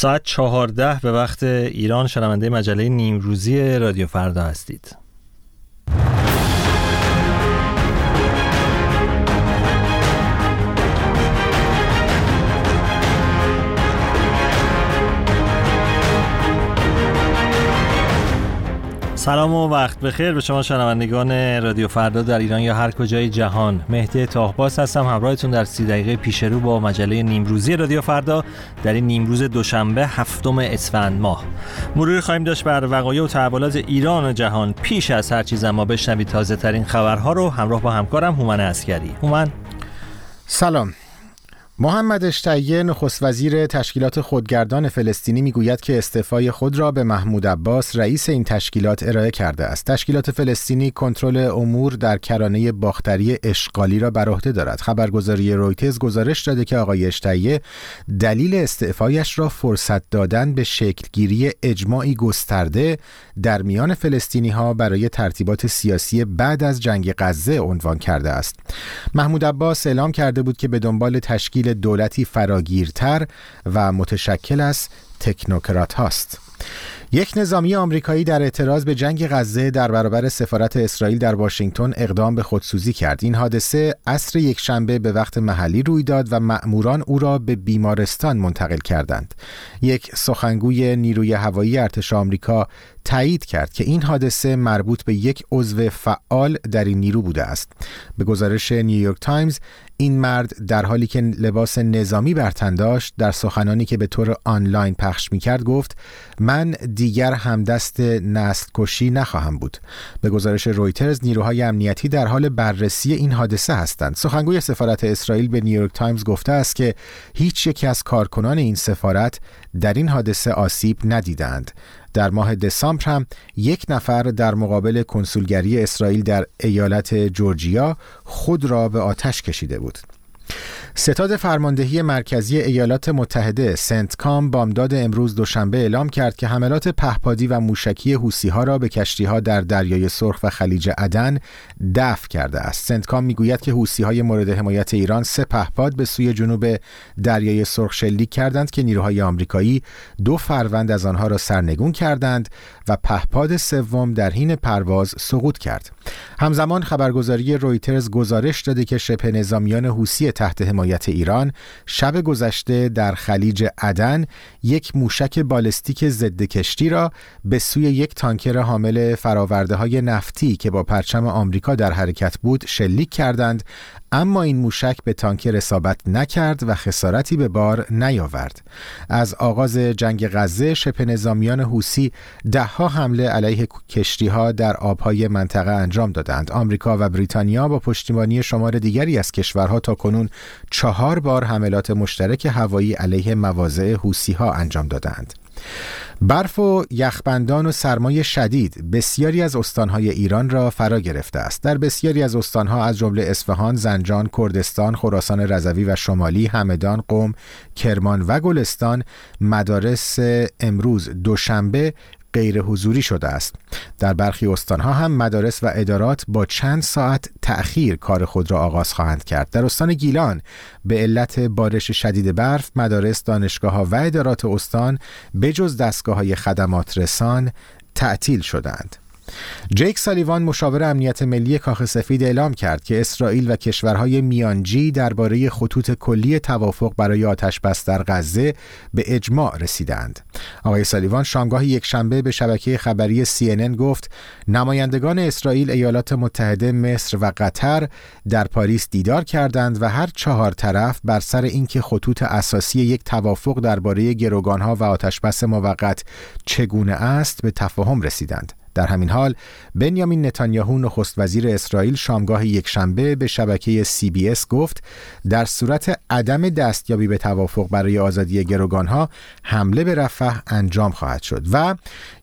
ساعت چهارده به وقت ایران شنونده مجله نیمروزی رادیو فردا هستید. سلام و وقت بخیر به شما شنوندگان رادیو فردا در ایران یا هر کجای جهان. مهدی تاهباس هستم همراهتون در سی دقیقه پیش رو با مجله نیمروزی رادیو فردا در این نیمروز دوشنبه هفتم اسفند ماه. مرور خواهیم داشت بر وقایع و تحولات ایران و جهان پیش از هر چیز اما بشنوید تازه ترین خبرها رو همراه با همکارم هومن اسکری هومن. سلام. محمد اشتیه نخست وزیر تشکیلات خودگردان فلسطینی می‌گوید که استعفای خود را به محمود عباس رئیس این تشکیلات ارائه کرده است. تشکیلات فلسطینی کنترل امور در کرانه باختری اشغالی را بر عهده دارد. خبرگزاری رویترز گزارش داده که آقای اشتیه دلیل استعفایش را فرصت دادن به شکلگیری اجماعی گسترده در میان فلسطینی ها برای ترتیبات سیاسی بعد از جنگ غزه عنوان کرده است. محمود عباس اعلام کرده بود که به دنبال تشکیل دولتی فراگیرتر و متشکل از تکنوکرات هاست. یک نظامی آمریکایی در اعتراض به جنگ غزه در برابر سفارت اسرائیل در واشنگتن اقدام به خودسوزی کرد. این حادثه عصر یک شنبه به وقت محلی روی داد و مأموران او را به بیمارستان منتقل کردند. یک سخنگوی نیروی هوایی ارتش آمریکا تایید کرد که این حادثه مربوط به یک عضو فعال در این نیرو بوده است. به گزارش نیویورک تایمز این مرد در حالی که لباس نظامی بر تن داشت در سخنانی که به طور آنلاین پخش می کرد گفت من دیگر همدست نسل کشی نخواهم بود. به گزارش رویترز نیروهای امنیتی در حال بررسی این حادثه هستند. سخنگوی سفارت اسرائیل به نیویورک تایمز گفته است که هیچ یک از کارکنان این سفارت در این حادثه آسیب ندیدند. در ماه دسامبر هم یک نفر در مقابل کنسولگری اسرائیل در ایالت جورجیا خود را به آتش کشیده بود. ستاد فرماندهی مرکزی ایالات متحده سنت کام بامداد امروز دوشنبه اعلام کرد که حملات پهپادی و موشکی حوسی ها را به کشتی ها در دریای سرخ و خلیج عدن دفع کرده است. سنت کام می‌گوید که حوسی های مورد حمایت ایران سه پهپاد به سوی جنوب دریای سرخ شلیک کردند که نیروهای آمریکایی دو فروند از آنها را سرنگون کردند و پهپاد سوم در حین پرواز سقوط کرد. همزمان خبرگزاری رویترز گزارش داده که شبه نظامیان حوسی تحت حمایت ایران شب گذشته در خلیج عدن یک موشک بالستیک ضد کشتی را به سوی یک تانکر حامل فراورده های نفتی که با پرچم آمریکا در حرکت بود شلیک کردند اما این موشک به تانکر اصابت نکرد و خسارتی به بار نیاورد. از آغاز جنگ غزه شبه نظامیان حوسی دهها حمله علیه کشتی ها در آبهای منطقه انجام دادند. آمریکا و بریتانیا با پشتیبانی شمار دیگری از کشورها تا کنون چهار بار حملات مشترک هوایی علیه مواضع حوسی ها انجام دادند برف و یخبندان و سرمای شدید بسیاری از استانهای ایران را فرا گرفته است. در بسیاری از استانها از جمله اصفهان، زنجان، کردستان، خراسان رضوی و شمالی، همدان، قم، کرمان و گلستان مدارس امروز دوشنبه غیر حضوری شده است. در برخی استانها هم مدارس و ادارات با چند ساعت تأخیر کار خود را آغاز خواهند کرد. در استان گیلان به علت بارش شدید برف مدارس دانشگاه ها و ادارات استان بجز دستگاه های خدمات رسان تعطیل شدند. جیک سالیوان مشاور امنیت ملی کاخ سفید اعلام کرد که اسرائیل و کشورهای میانجی درباره خطوط کلی توافق برای آتش بس در غزه به اجماع رسیدند. آقای سالیوان شامگاه یک شنبه به شبکه خبری CNN گفت نمایندگان اسرائیل، ایالات متحده، مصر و قطر در پاریس دیدار کردند و هر چهار طرف بر سر اینکه خطوط اساسی یک توافق درباره گروگانها و آتشبس موقت چگونه است به تفاهم رسیدند. در همین حال بنیامین نتانیاهو نخست وزیر اسرائیل شامگاه یکشنبه به شبکه سی بی اس گفت در صورت عدم دستیابی به توافق برای آزادی گروگانها حمله به رفح انجام خواهد شد و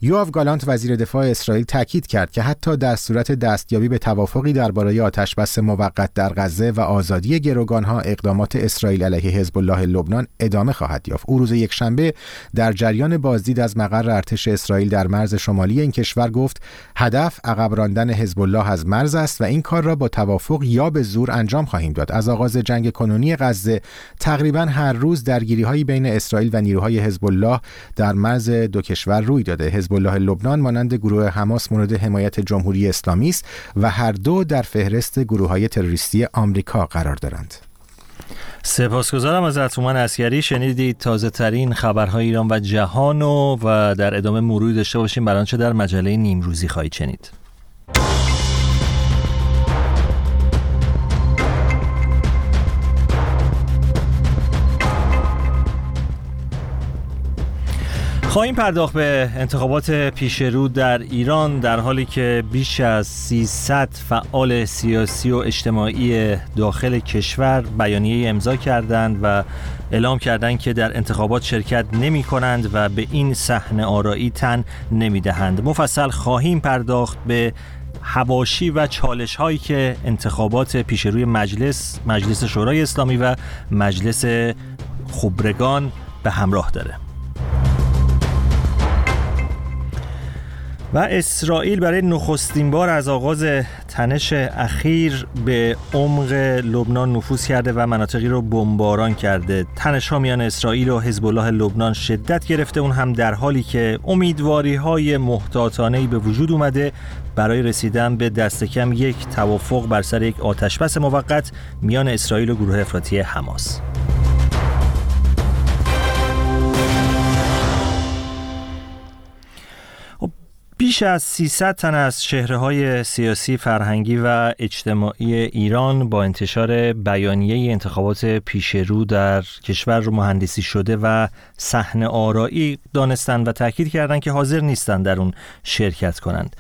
یوآف گالانت وزیر دفاع اسرائیل تاکید کرد که حتی در صورت دستیابی به توافقی درباره آتشبس موقت در غزه و آزادی گروگانها اقدامات اسرائیل علیه حزب الله لبنان ادامه خواهد یافت. او روز یکشنبه در جریان بازدید از مقر ارتش اسرائیل در مرز شمالی این کشور گفت هدف عقب راندن حزب الله از مرز است و این کار را با توافق یا به زور انجام خواهیم داد. از آغاز جنگ کنونی غزه تقریبا هر روز درگیری هایی بین اسرائیل و نیروهای حزب الله در مرز دو کشور روی داده. حزب الله لبنان مانند گروه حماس مورد حمایت جمهوری اسلامی است و هر دو در فهرست گروه های تروریستی آمریکا قرار دارند. سپاسگزارم از اتومان اسکری شنیدید تازه ترین خبرهای ایران و جهان و, در ادامه مروری داشته باشیم. برای آنچه در مجله نیمروزی خواهید شنید. خواهیم پرداخت به انتخابات پیشرو در ایران در حالی که بیش از 300 فعال سیاسی و اجتماعی داخل کشور بیانیه امضا کردند و اعلام کردند که در انتخابات شرکت نمی کنند و به این صحنه آرایی تن نمی دهند. مفصل خواهیم پرداخت به هواشی و چالش هایی که انتخابات پیشروی مجلس مجلس شورای اسلامی و مجلس خبرگان به همراه داره و اسرائیل برای نخستین بار از آغاز تنش اخیر به عمق لبنان نفوذ کرده و مناطقی رو بمباران کرده. تنش ها میان اسرائیل و حزب الله لبنان شدت گرفته. اون هم در حالی که امیدواری های محتاطانه به وجود اومده. برای رسیدن به دست کم یک توافق بر سر یک آتشبس موقت میان اسرائیل و گروه افراطی حماس. بیش از 300 تن از شهره های سیاسی، فرهنگی و اجتماعی ایران با انتشار بیانیه انتخابات پیشرو در کشور رو مهندسی شده و صحنه آرایی دانستند و تاکید کردند که حاضر نیستند در اون شرکت کنند.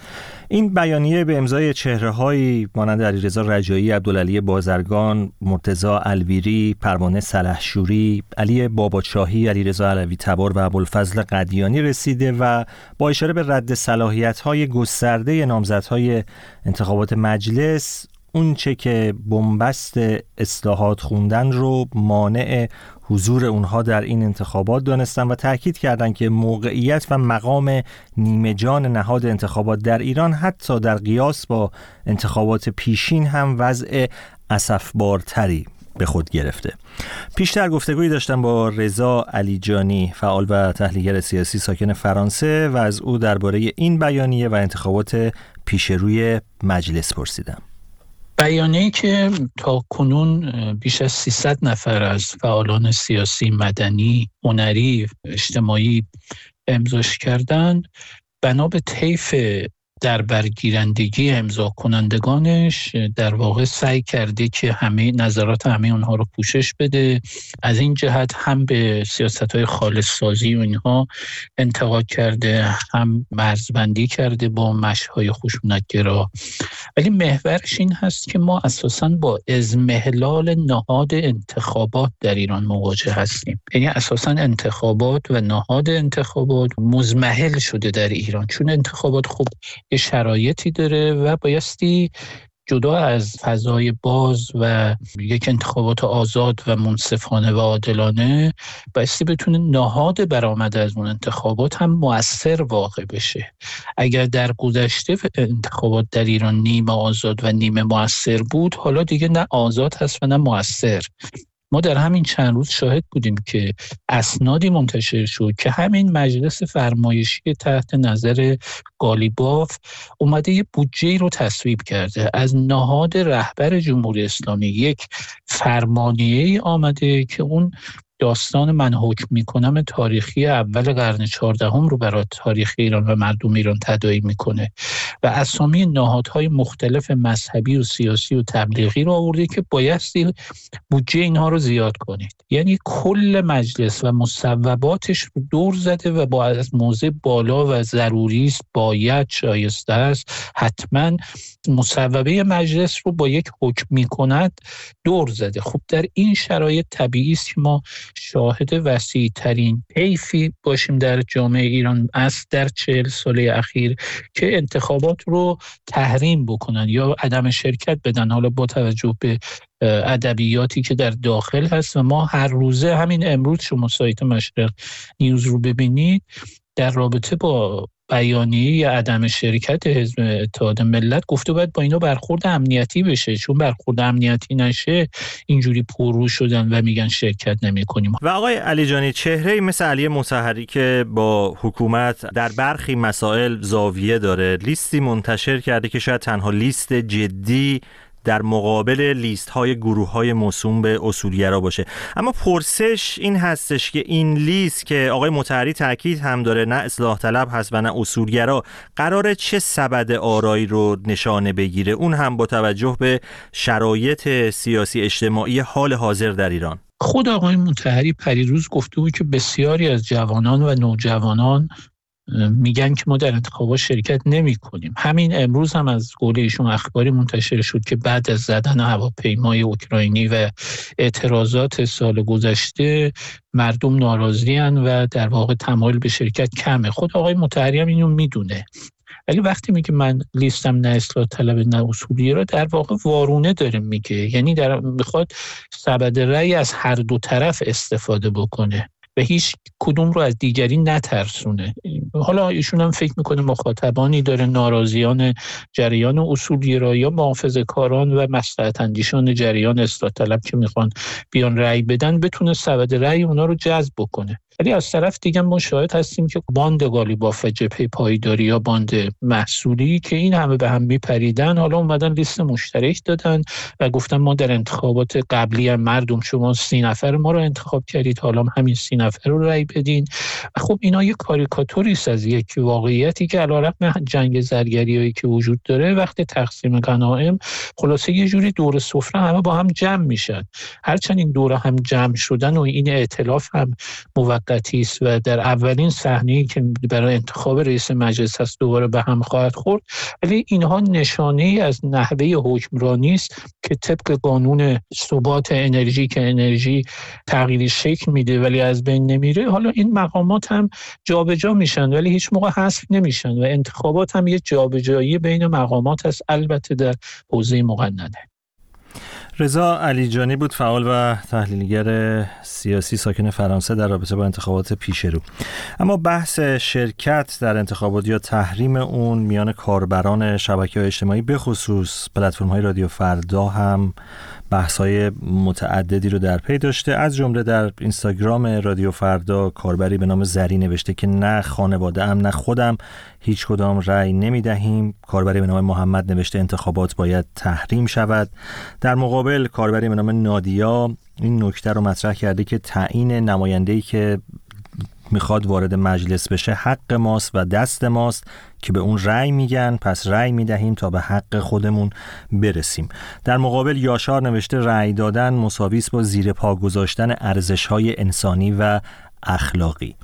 این بیانیه به امضای چهره مانند علیرضا رجایی، عبدالعلی بازرگان، مرتزا الویری، پروانه سلحشوری، علی باباچاهی، علیرضا علوی تبار و ابوالفضل قدیانی رسیده و با اشاره به رد صلاحیت‌های گسترده نامزدهای انتخابات مجلس اونچه که بنبست اصلاحات خوندن رو مانع حضور اونها در این انتخابات دانستن و تاکید کردند که موقعیت و مقام نیمه جان نهاد انتخابات در ایران حتی در قیاس با انتخابات پیشین هم وضع اسفبارتری به خود گرفته. پیشتر گفتگویی داشتم با رضا علیجانی فعال و تحلیلگر سیاسی ساکن فرانسه و از او درباره این بیانیه و انتخابات پیشروی مجلس پرسیدم. بیانیه که تا کنون بیش از 300 نفر از فعالان سیاسی، مدنی، هنری، اجتماعی امضاش کردند. بنا به طیف در برگیرندگی امضا کنندگانش در واقع سعی کرده که همه نظرات همه اونها رو پوشش بده. از این جهت هم به سیاست های خالص سازی و اینها انتقاد کرده هم مرزبندی کرده با مشهای خشونتگرا. ولی محورش این هست که ما اساسا با ازمهلال نهاد انتخابات در ایران مواجه هستیم. یعنی اساسا انتخابات و نهاد انتخابات مزمحل شده در ایران. چون انتخابات خب یه شرایطی داره و بایستی جدا از فضای باز و یک انتخابات آزاد و منصفانه و عادلانه بایستی بتونه نهاد برآمده از اون انتخابات هم موثر واقع بشه. اگر در گذشته انتخابات در ایران نیمه آزاد و نیمه موثر بود حالا دیگه نه آزاد هست و نه موثر. ما در همین چند روز شاهد بودیم که اسنادی منتشر شد که همین مجلس فرمایشی تحت نظر گالیباف اومده یه بودجه رو تصویب کرده. از نهاد رهبر جمهوری اسلامی یک فرمانیه آمده که اون داستان من حکم می‌کنم تاریخی اول قرن چهاردهم رو برای تاریخ ایران و مردم ایران تداعی می‌کنه و اسامی نهادهای مختلف مذهبی و سیاسی و تبلیغی رو آورده که بایستی بودجه اینها رو زیاد کنید. یعنی کل مجلس و مصوباتش رو دور زده و با از موضع بالا و ضروری است باید شایسته است حتما مصوبه مجلس رو با یک حکم می‌کند دور زده. خب در این شرایط طبیعی است که ما شاهد وسیع ترین حیفی باشیم در جامعه ایران است در چهل ساله اخیر که انتخابات رو تحریم بکنن یا عدم شرکت بدن. حالا با توجه به ادبیاتی که در داخل هست و ما هر روزه همین امروز شما سایت مشرق نیوز رو ببینید در رابطه با بیانیه یا عدم شرکت حزب اتحاد ملت گفته باید با اینا برخورد امنیتی بشه. چون برخورد امنیتی نشه اینجوری پررو شدن و میگن شرکت نمی کنیم و آقای علی جانی چهره مثل علی متحری که با حکومت در برخی مسائل زاویه داره لیستی منتشر کرده که شاید تنها لیست جدی در مقابل لیست های گروه های موسوم به اصولگرا باشه. اما پرسش این هستش که این لیست که آقای متحری تاکید هم داره نه اصلاح طلب هست و نه اصولگرا قراره چه سبد آرایی رو نشانه بگیره؟ اون هم با توجه به شرایط سیاسی اجتماعی حال حاضر در ایران. خود آقای متحری پریروز گفته بود که بسیاری از جوانان و نوجوانان میگن که ما در انتخابات شرکت نمی کنیم همین امروز هم از قول ایشون اخباری منتشر شد که بعد از زدن هواپیمای اوکراینی و اعتراضات سال گذشته مردم ناراضی و در واقع تمایل به شرکت کمه. خود آقای متحری هم اینو می‌دونه. ولی وقتی میگه من لیستم نه اصلاح طلب نه اصولی را در واقع وارونه داره میگه. یعنی در می‌خواد سبد رأی از هر دو طرف استفاده بکنه. و هیچ کدوم رو از دیگری نترسونه. حالا ایشون هم فکر می‌کنه مخاطبانی داره ناراضیان جریان را یا محافظ کاران و مصلحت اندیشان جریان اصلاح طلب که می‌خوان بیان رأی بدن بتونه سبد رأی اونا رو جذب بکنه. ولی از طرف دیگه ما شاهد هستیم که باند با جبهه پایداری یا باند محصولی که این همه به هم میپریدن حالا اومدن لیست مشترک دادن و گفتن ما در انتخابات قبلی هم مردم شما سی نفر ما رو انتخاب کردید حالا همین سی نفر رو رأی بدین. خب اینا یک کاریکاتوری از یک واقعیتی که علیرغم جنگ زرگری که وجود داره وقتی تقسیم غنایم خلاصه یه جوری دور سفره همه با هم جمع میشن. هرچند این دور هم جمع شدن و این ائتلاف هم موقتی است و در اولین صحنه که برای انتخاب رئیس مجلس هست دوباره به هم خواهد خورد. ولی اینها نشانه ای از نحوه حکمرانی است که طبق قانون ثبات انرژی که انرژی تغییری شکل میده ولی از بین نمیره. حالا این مقامات هم جابجا جا میشن ولی هیچ موقع حذف نمیشن و انتخابات هم یه جابجایی بین مقامات است. البته در حوزه مقننه. رضا علیجانی بود فعال و تحلیلگر سیاسی ساکن فرانسه در رابطه با انتخابات پیش رو. اما بحث شرکت در انتخابات یا تحریم اون میان کاربران شبکه های اجتماعی به خصوص پلتفرم های رادیو فردا هم های متعددی رو در پی داشته. از جمله در اینستاگرام رادیو فردا کاربری به نام زری نوشته که نه خانواده ام نه خودم هیچ کدام رأی نمی دهیم کاربری به نام محمد نوشته انتخابات باید تحریم شود. در مقابل کاربری به نام نادیا این نکته رو مطرح کرده که تعیین نماینده‌ای که می‌خواد وارد مجلس بشه حق ماست و دست ماست که به اون رأی میگن. پس رأی می‌دهیم تا به حق خودمون برسیم. در مقابل یاشار نوشته رأی دادن مساویس با زیر پا گذاشتن ارزش های انسانی و اخلاقی.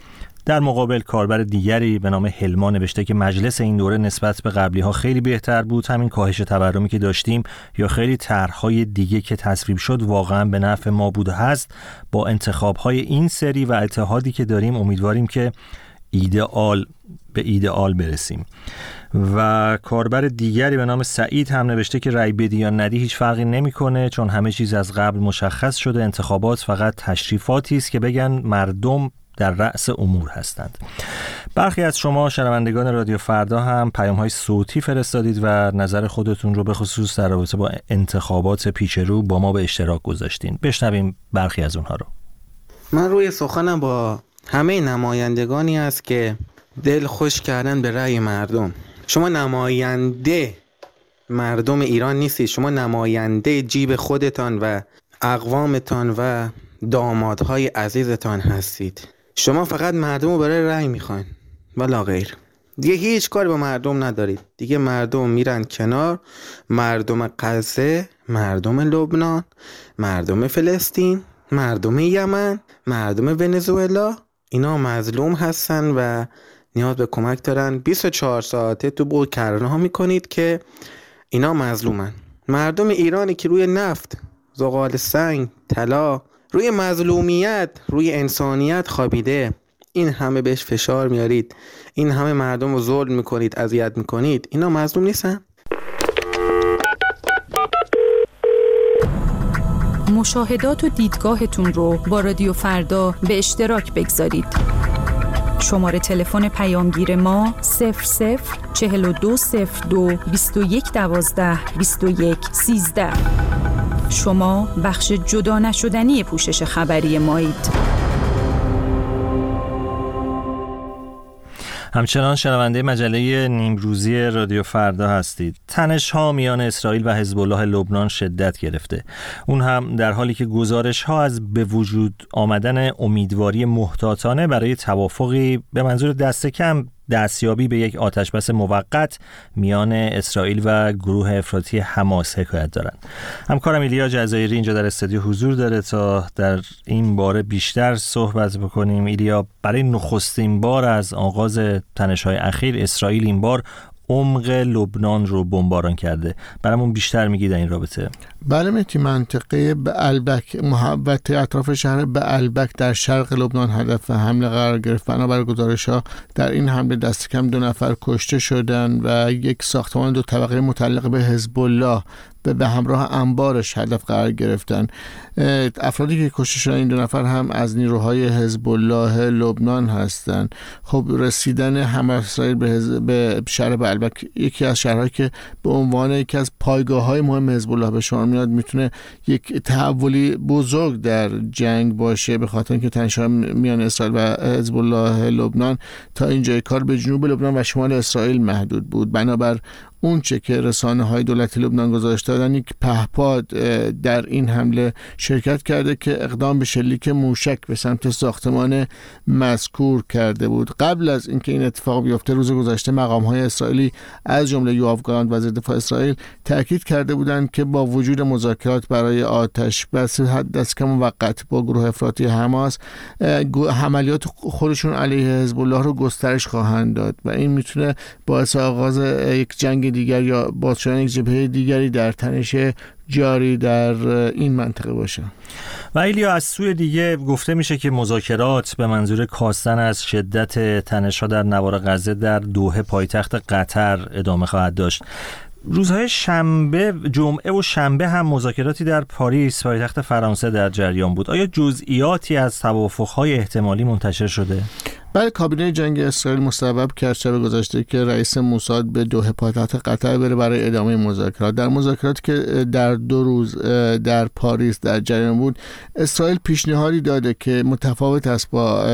در مقابل کاربر دیگری به نام هلما نوشته که مجلس این دوره نسبت به قبلی ها خیلی بهتر بود. همین کاهش تورمی که داشتیم یا خیلی طرحهای دیگه که تصویب شد واقعا به نفع ما بود هست. با انتخاب های این سری و اتحادی که داریم امیدواریم که ایدئال به ایدئال برسیم. و کاربر دیگری به نام سعید هم نوشته که رای بدی یا ندی هیچ فرقی نمی‌کنه چون همه چیز از قبل مشخص شده انتخابات فقط تشریفاتی است که بگن مردم در رأس امور هستند. برخی از شما شنوندگان رادیو فردا هم پیام های صوتی فرستادید و نظر خودتون رو به خصوص در رابطه با انتخابات پیشرو با ما به اشتراک گذاشتین. بشنویم برخی از اونها رو. من روی سخنم با همه نمایندگانی است که دل خوش کردن به رأی مردم. شما نماینده مردم ایران نیستید. شما نماینده جیب خودتان و اقوامتان و دامادهای عزیزتان هستید. شما فقط مردم رو برای رأی می‌خواین ولا غیر. دیگه هیچ کاری با مردم ندارید. دیگه مردم میرن کنار. مردم قزه مردم لبنان مردم فلسطین مردم یمن مردم ونزوئلا. اینا مظلوم هستن و نیاز به کمک دارن. 24 ساعته تو بود کرانه ها می‌کنید که اینا مظلومن. مردم ایرانی که روی نفت زغال سنگ طلا روی مظلومیت روی انسانیت خوابیده. این همه بهش فشار میارید. این همه مردم رو ظلم می‌کنید اذیت می‌کنید. اینا مظلوم نیستن. مشاهدات و دیدگاهتون رو با رادیو فردا به اشتراک بگذارید. شماره تلفن پیامگیر ما 00 4202 21 12 21 13 شما بخش جدا نشدنی پوشش خبری مایید. همچنان شنونده مجله نیمروزی رادیو فردا هستید. تنش ها میان اسرائیل و حزب الله لبنان شدت گرفته. اون هم در حالی که گزارش ها از به وجود آمدن امیدواری محتاطانه برای توافقی به منظور دست کم دستیابی به یک آتشبس موقت میان اسرائیل و گروه افراطی حماس حکایت دارند. همکارم ایلیا جزایری اینجا در استودیو حضور داره تا در این باره بیشتر صحبت بکنیم. ایلیا برای نخستین بار از آغاز تنش‌های اخیر اسرائیل این بار عمق لبنان رو بمباران کرده. برامون بیشتر میگی در این رابطه. بله مهدی منطقه به البک محبت اطراف شهر به البک در شرق لبنان هدف حمله قرار گرفت. بنابر گزارش ها در این حمله دست کم دو نفر کشته شدند و یک ساختمان دو طبقه متعلق به حزب الله به همراه انبارش هدف قرار گرفتن. افرادی که کشته شدن این دو نفر هم از نیروهای حزب الله لبنان هستند خب رسیدن همه اسرائیل به, به شهر بلبک یکی از شهرهایی که به عنوان یکی از پایگاه های مهم حزب الله به شما میاد می‌تونه یک تحولی بزرگ در جنگ باشه به خاطر اینکه تنش‌ها میان اسرائیل و حزب الله لبنان تا اینجای کار به جنوب لبنان و شمال اسرائیل محدود بود. بنابر اون چه که رسانه های دولتی لبنان گذاشته دادن یک پهپاد در این حمله شرکت کرده که اقدام به شلیک موشک به سمت ساختمان مذکور کرده بود. قبل از اینکه این اتفاق بیفته روز گذشته مقام های اسرائیلی از جمله یوآف گالانت وزیر دفاع اسرائیل تاکید کرده بودند که با وجود مذاکرات برای آتش بس دست کم موقت با گروه افراطی حماس عملیات خودشون علیه حزب الله رو گسترش خواهند داد و این می‌تونه باعث آغاز یک جنگ دیگر یا باز شدن یک جبهه دیگری در تنش جاری در این منطقه باشه. و ایلیا از سوی دیگه گفته میشه که مذاکرات به منظور کاستن از شدت تنش در نوار غزه در دوحه پایتخت قطر ادامه خواهد داشت. روزهای شنبه جمعه و شنبه هم مذاکراتی در پاریس پایتخت فرانسه در جریان بود. آیا جزئیاتی از توافقهای احتمالی منتشر شده؟ بله کابینه جنگ اسرائیل مستبب کرد شب گذاشته که رئیس موساد به دوحه پایتخت قطر بره برای ادامه مذاکرات. در مذاکراتی که در دو روز در پاریس در جریان بود اسرائیل پیشنهادی داده که متفاوت است با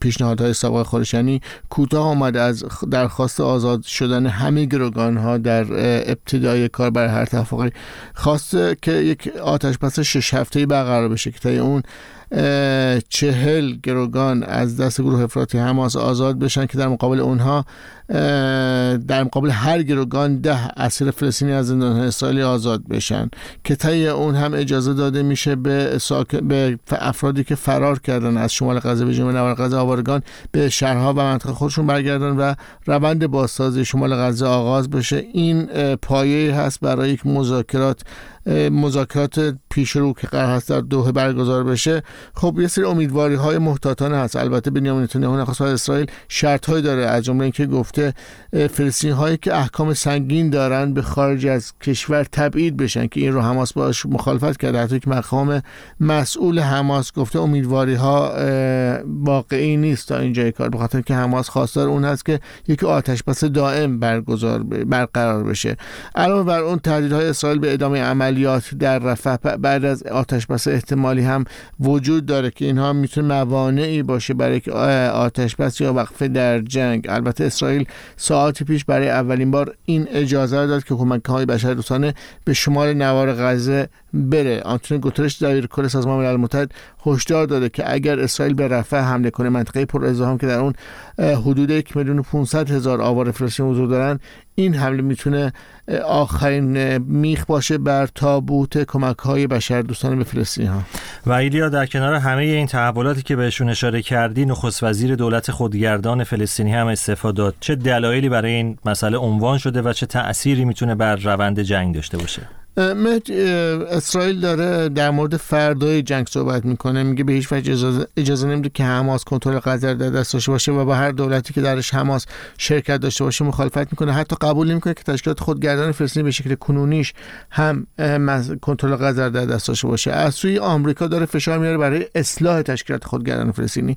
پیشنهادهای سابق خودش یعنی کوتاه آمده از درخواست آزاد شدن همه گروگان ها در ابتدای کار برای هر توافقی خواسته که یک آتش پس شش هفته‌ای برقرار بشه که تا اون چهل گروگان از دست گروه افراطی حماس آزاد بشن که در مقابل اونها در مقابل هر گروگان ده اسیر فلسطینی از زندان اسرائیلی آزاد بشن که طی اون هم اجازه داده میشه به, به افرادی که فرار کردن از شمال غزه به جنوب نوار غزه آوارگان به شهرها و منطقه خودشون برگردن و روند بازسازی شمال غزه آغاز بشه. این پایه هست برای یک مذاکرات مذاکرات پیشرو که قرار هست در دوحه برگزار بشه. خب یه سری امیدواری های محتاطانه هست. البته بنیامین نتانیاهو نخست اسرائیل شرط داره از جمله اینکه گفته فلسطینی هایی که احکام سنگین دارن به خارج از کشور تبعید بشن که این رو حماس باش مخالفت کرده حتی که مقام مسئول حماس گفته امیدواری ها واقعی نیست تا اینجای کار به خاطر که حماس خواستار اون هست که یک آتش بس دائم برگزار برقرار بشه. علاوه بر اون تهدیدهای اسرائیل به ادامه عملیات در رفح بعد از آتش بس احتمالی هم وجود داره که اینها می‌تونه موانعی باشه برای آتش بس یا وقفه در جنگ. البته اسرائیل ساعتی پیش برای اولین بار این اجازه داد که کمک های بشر دوستانه به شمال نوار غزه بره. آنتونی گوترش دبیر کل سازمان ملل متحد هشدار داده که اگر اسرائیل به رفح حمله کنه منطقه پر ازدحام که در اون حدود یک میلیون 500 هزار آوار فلسطینی حضور دارن این حمله می‌تونه آخرین میخ باشه بر تابوت کمک های بشر دوستان به فلسطینی ها. و ایلیا در کنار همه این تحولاتی که بهشون اشاره کردی نخست وزیر دولت خودگردان فلسطینی هم استفاده داد. چه دلایلی برای این مسئله عنوان شده و چه تأثیری می‌تونه بر روند جنگ داشته باشه؟ اسرائیل داره در مورد فردای جنگ صحبت می‌کنه میگه به هیچ وجه اجازه, اجازه نمیده که حماس کنترل غزه در دست داشته باشه و با هر دولتی که درش حماس شرکت داشته باشه مخالفت می‌کنه. حتی قبول نمی‌کنه که تشکیلات خودگردان فلسطینی به شکل کنونیش هم کنترل غزه در دست داشته باشه. از سوی آمریکا داره فشار میاره برای اصلاح تشکیلات خودگردان فلسطینی.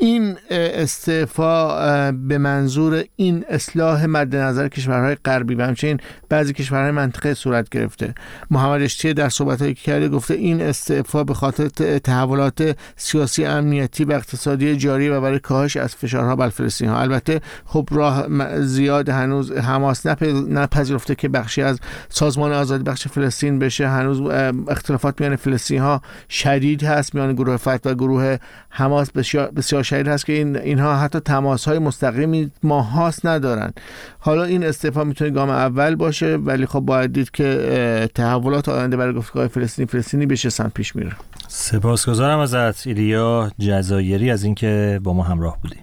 این استعفا به منظور این اصلاح مد نظر کشورهای غربی و همچنین بعضی کشورهای منطقه صورت گرفته. محمد اشتیه در صحبتهایی که کرده گفته این استعفا به خاطر تحولات سیاسی امنیتی و اقتصادی جاری و برای کاهش از فشارها بر فلسطین ها البته خب راه زیاد هنوز حماس نپذیرفته که بخشی از سازمان آزادی بخش فلسطین بشه. هنوز اختلافات میان فلسطین ها شدید هست میان گروه فتح و گروه حماس بسیار شدید هست که این اینها حتی تماس های مستقیمی ماهاست ندارن. حالا این استعفا می‌تونه گام اول باشه ولی خب باید دید که تحولات آینده برای گفتگاه فلسطینی فلسطینی بشه سمت پیش میره. سپاسگزارم ازت ایلیا جزایری از اینکه با ما همراه بودی.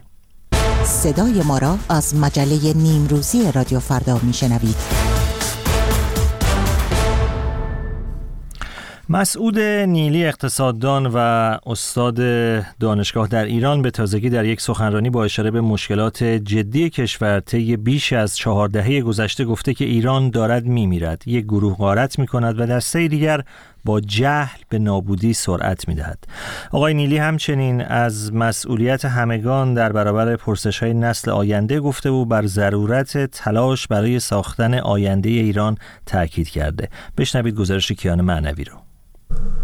صدای ما را از مجله نیمروزی رادیو فردا میشنوید. مسعود نیلی اقتصاددان و استاد دانشگاه در ایران به تازگی در یک سخنرانی با اشاره به مشکلات جدی کشور طی بیش از چهار دهه گذشته گفته که ایران دارد میمیرد یک گروه غارت می کند و در سه دیگر با جهل به نابودی سرعت می دهد. آقای نیلی همچنین از مسئولیت همگان در برابر پرسش های نسل آینده گفته و بر ضرورت تلاش برای ساختن آینده ایران تاکید کرده. بشنوید گزارش کیان معنوی رو.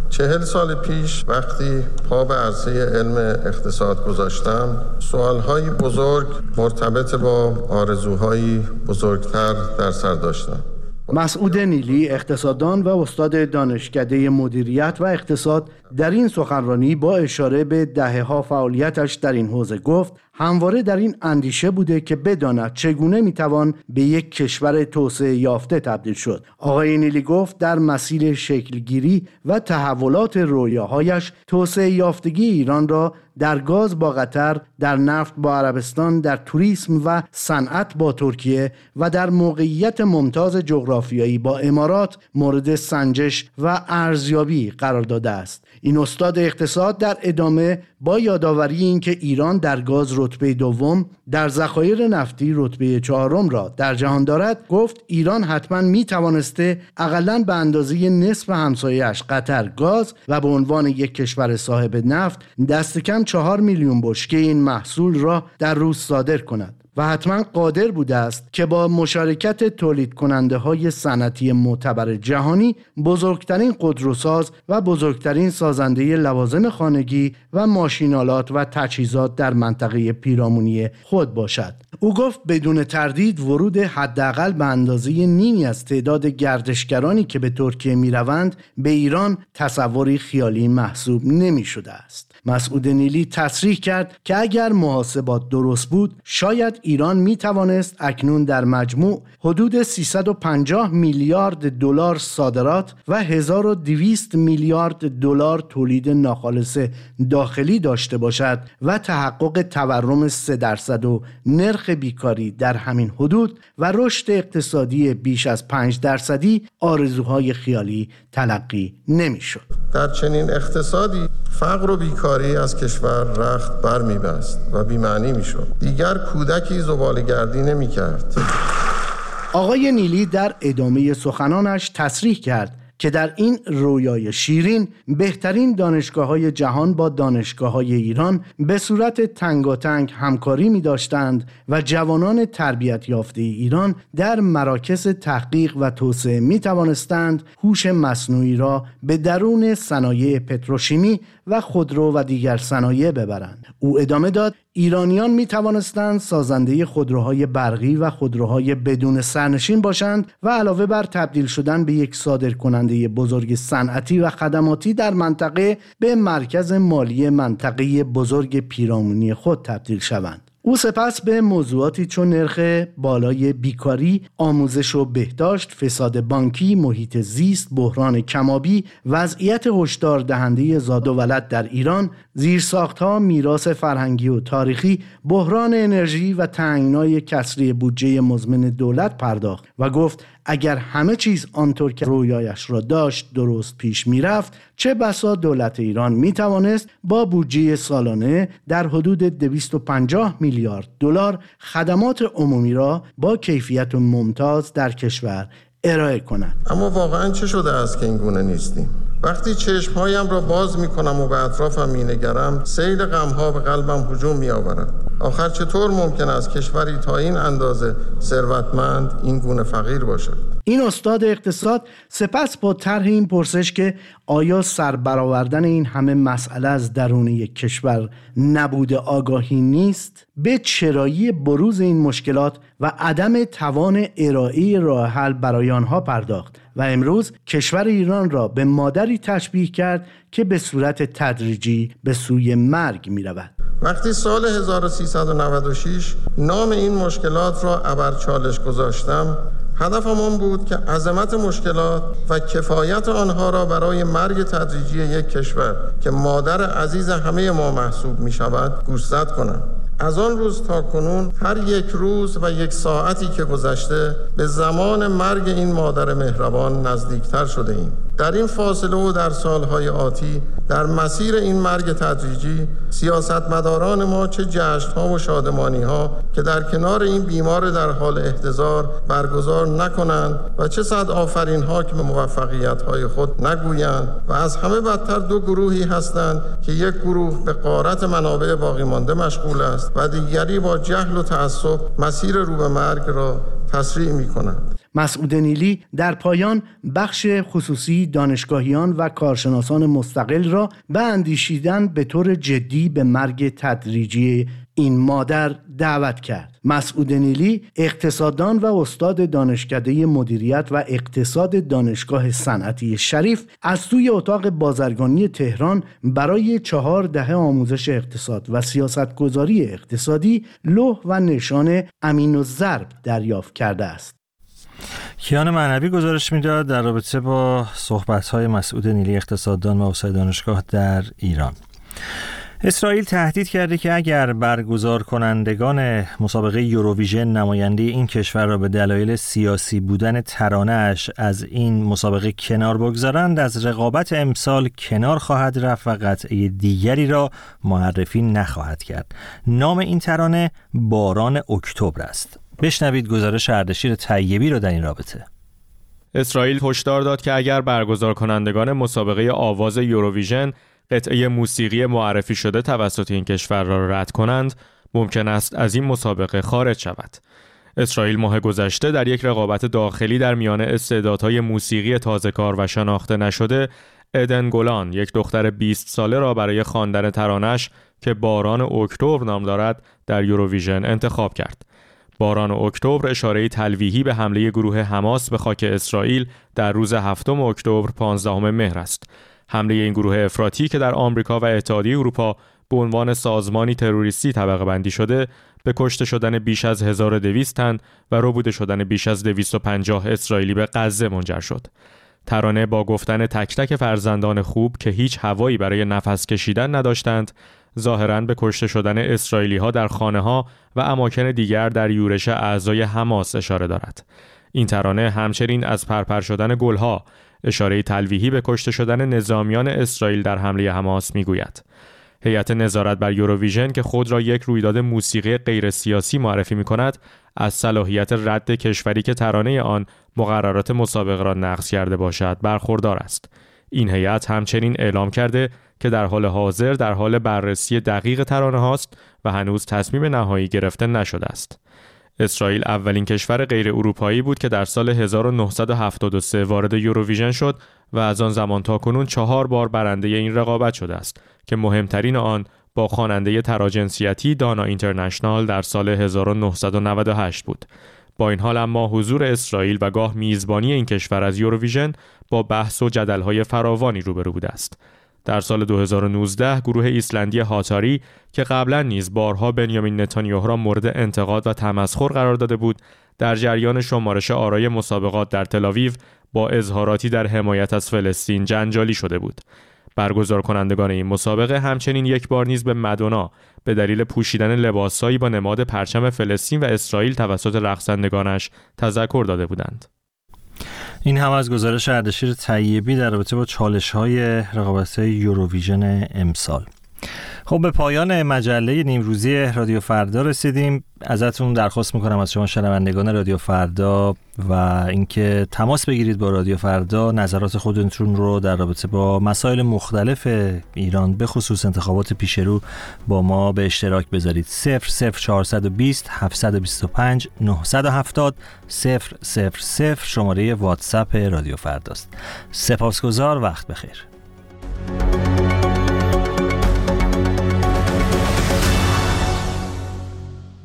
چهل سال پیش وقتی پا به عرصه علم اقتصاد گذاشتم سوالهای بزرگ مرتبط با آرزوهایی بزرگتر در سر داشتم. مسعود نیلی اقتصاددان و استاد دانشکده مدیریت و اقتصاد در این سخنرانی با اشاره به دهه ها فعالیتش در این حوزه گفت همواره در این اندیشه بوده که بداند چگونه می‌توان به یک کشور توسعه یافته تبدیل شد. آقای نیلی گفت در مسیر شکلگیری و تحولات رویاهایش توسعه یافتگی ایران را در گاز با قطر در نفت با عربستان در توریسم و صنعت با ترکیه و در موقعیت ممتاز جغرافیایی با امارات مورد سنجش و ارزیابی قرار داده است. این استاد اقتصاد در ادامه با یادآوری اینکه ایران در گاز رتبه دوم در ذخایر نفتی رتبه چهارم را در جهان دارد گفت ایران حتما می توانسته اقلا به اندازه نصف همسایش قطر گاز و به عنوان یک کشور صاحب نفت دست کم چهار میلیون بشکه این محصول را در روز صادر کند. و حتما قادر بوده است که با مشارکت تولید کننده های صنعتی معتبر جهانی بزرگترین قدروساز و بزرگترین سازنده لوازم خانگی و ماشینالات و تجهیزات در منطقه پیرامونی خود باشد. او گفت بدون تردید ورود حداقل به اندازه نیمی از تعداد گردشگرانی که به ترکیه می‌روند به ایران تصوری خیالی محسوب نمی شده است. مسعود نیلی تصریح کرد که اگر محاسبات درست بود شاید ایران می توانست اکنون در مجموع حدود 350 میلیارد دلار صادرات و 1200 میلیارد دلار تولید ناخالص داخلی داشته باشد و تحقق تورم 3 درصد و نرخ بیکاری در همین حدود و رشد اقتصادی بیش از 5 درصدی آرزوهای خیالی تلقی نمی‌شد. در چنین اقتصادی فقر و بیکاری از کشور رخت بر میبست و بیمعنی می‌شد دیگر کودکی زبالگردی نمی‌کرد. آقای نیلی در ادامه سخنانش تصریح کرد که در این رویای شیرین بهترین دانشگاه های جهان با دانشگاه های ایران به صورت تنگاتنگ همکاری می داشتند و جوانان تربیت یافته ایران در مراکز تحقیق و توسعه می توانستند هوش مصنوعی را به درون صنایع پتروشیمی و خودرو و دیگر صنایع ببرند. او ادامه داد ایرانیان می توانستند سازنده خودروهای برقی و خودروهای بدون سرنشین باشند و علاوه بر تبدیل شدن به یک صادر کننده بزرگ صنعتی و خدماتی در منطقه به مرکز مالی منطقه بزرگ پیرامونی خود تبدیل شوند. او سپس به موضوعاتی چون نرخ بالای بیکاری، آموزش و بهداشت، فساد بانکی، محیط زیست، بحران کمابی، وضعیت هشدار دهنده زاد و ولد در ایران، زیرساختها، میراث فرهنگی و تاریخی، بحران انرژی و تنگنای کسری بودجه مزمن دولت پرداخت و گفت اگر همه چیز آنطور که رویایش را داشت درست پیش می‌رفت چه بسا دولت ایران می توانست با بودجه سالانه در حدود 250 میلیارد دلار خدمات عمومی را با کیفیت ممتاز در کشور ارائه کند. اما واقعا چه شده است که این گونه نیستیم؟ وقتی چشمهایم را باز می کنم و به اطرافم می نگرم سیل غمها به قلبم هجوم می آورد آخر چطور ممکن است کشوری تا این اندازه ثروتمند این گونه فقیر باشد؟ این استاد اقتصاد سپس با طرح این پرسش که آیا سربرآوردن این همه مسئله از درون یک کشور نبوده آگاهی نیست؟ به چرایی بروز این مشکلات و عدم توان ارائه راه حل برای آنها پرداخت و امروز کشور ایران را به مادری تشبیه کرد که به صورت تدریجی به سوی مرگ می رود. وقتی سال 1396 نام این مشکلات را ابر چالش گذاشتم هدفم آن بود که عظمت مشکلات و کفایت آنها را برای مرگ تدریجی یک کشور که مادر عزیز همه ما محسوب می شود گوشزد کنم از آن روز تا کنون هر یک روز و یک ساعتی که گذشته به زمان مرگ این مادر مهربان نزدیکتر شده ایم. در این فاصله و در سالهای آتی در مسیر این مرگ تدریجی سیاستمداران ما چه جشنها و شادمانی ها که در کنار این بیمار در حال احتضار برگزار نکنند و چه صد آفرین ها که به موفقیت خود نگویند و از همه بدتر دو گروهی هستند که یک گروه به قارت منابع باقی مانده مشغول است و دیگری با جهل و تعصب مسیر رو به مرگ را تسریع می کنند مسعود نیلی در پایان بخش خصوصی دانشگاهیان و کارشناسان مستقل را به اندیشیدن به طور جدی به مرگ تدریجی این مادر دعوت کرد. مسعود نیلی اقتصاددان و استاد دانشکده مدیریت و اقتصاد دانشگاه صنعتی شریف از سوی اتاق بازرگانی تهران برای چهار دهه آموزش اقتصاد و سیاستگذاری اقتصادی لوح و نشان امین و ضرب دریافت کرده است. کیان معنوی گزارش می‌داد در رابطه با های مسعود نیلی اقتصاددان و استاد دانشگاه در ایران. اسرائیل تهدید کرده که اگر برگزار کنندگان مسابقه یوروویژن نماینده این کشور را به دلایل سیاسی بودن ترانهش از این مسابقه کنار بگذارند از رقابت امسال کنار خواهد رفت و قطعه دیگری را معرفی نخواهد کرد. نام این ترانه باران اکتبر است. بشنوید گزارش اردشیر طیبی را در این رابطه. اسرائیل هشدار داد که اگر برگزار کنندگان مسابقه آواز یوروویژن قطعه موسیقی معرفی شده توسط این کشور را رد کنند ممکن است از این مسابقه خارج شود. اسرائیل ماه گذشته در یک رقابت داخلی در میان استعدادهای موسیقی تازه کار و شناخته نشده ادن گولان یک دختر 20 ساله را برای خواندن ترانش که باران اکتبر نام دارد در یوروویژن انتخاب کرد. باران اکتبر اشاره تلویحی به حمله گروه حماس به خاک اسرائیل در روز هفتم اکتبر 15 مهر است. حمله این گروه افراطی که در آمریکا و اتحادیه اروپا به عنوان سازمانی تروریستی طبقه بندی شده به کشته شدن بیش از 1200 تن و ربوده شدن بیش از 250 اسرائیلی به غزه منجر شد. ترانه با گفتن تک تک فرزندان خوب که هیچ هوایی برای نفس کشیدن نداشتند ظاهرا به کشته شدن اسرائیلی ها در خانه ها و اماکن دیگر در یورش اعضای حماس اشاره دارد. این ترانه همچنین از پرپر شدن گلها اشاره تلویحی به کشته شدن نظامیان اسرائیل در حمله حماس می‌گوید. هیئت نظارت بر یوروویژن که خود را یک رویداد موسیقی غیر سیاسی معرفی می کند از صلاحیت رد کشوری که ترانه آن مقررات مسابقه را نقض کرده باشد برخوردار است. این هیئت همچنین اعلام کرده که در حال حاضر در حال بررسی دقیق ترانه هاست و هنوز تصمیم نهایی گرفته نشده است. اسرائیل اولین کشور غیر اروپایی بود که در سال 1973 وارد یوروویژن شد و از آن زمان تا کنون چهار بار برنده این رقابت شده است که مهمترین آن با خواننده تراجنسیتی دانا اینترنشنال در سال 1998 بود. با این حال اما حضور اسرائیل و گاه میزبانی این کشور از یوروویژن با بحث و جدلهای فراوانی روبرو بوده است. در سال 2019 گروه ایسلندی هاتاری که قبلا نیز بارها بنیامین نتانیاهو را مورد انتقاد و تمسخر قرار داده بود در جریان شمارش آرای مسابقات در تلاویو با اظهاراتی در حمایت از فلسطین جنجالی شده بود برگزار کنندگان این مسابقه همچنین یک بار نیز به مدونا به دلیل پوشیدن لباسهایی با نماد پرچم فلسطین و اسرائیل توسط رقصندگانش تذکر داده بودند. این هم از گزارش اردشیر طیبی در رابطه با چالش های رقابت یوروویژن امسال خب به پایان مجله نیمروزی رادیو فردا رسیدیم. ازتون درخواست می‌کنم از شما شنوندگان رادیو فردا و اینکه تماس بگیرید با رادیو فردا نظرات خودتون رو در رابطه با مسائل مختلف ایران به خصوص انتخابات پیشرو با ما به اشتراک بذارید. 00420 725 970 000 شماره واتساپ رادیو فرداست. سپاسگزار وقت بخیر.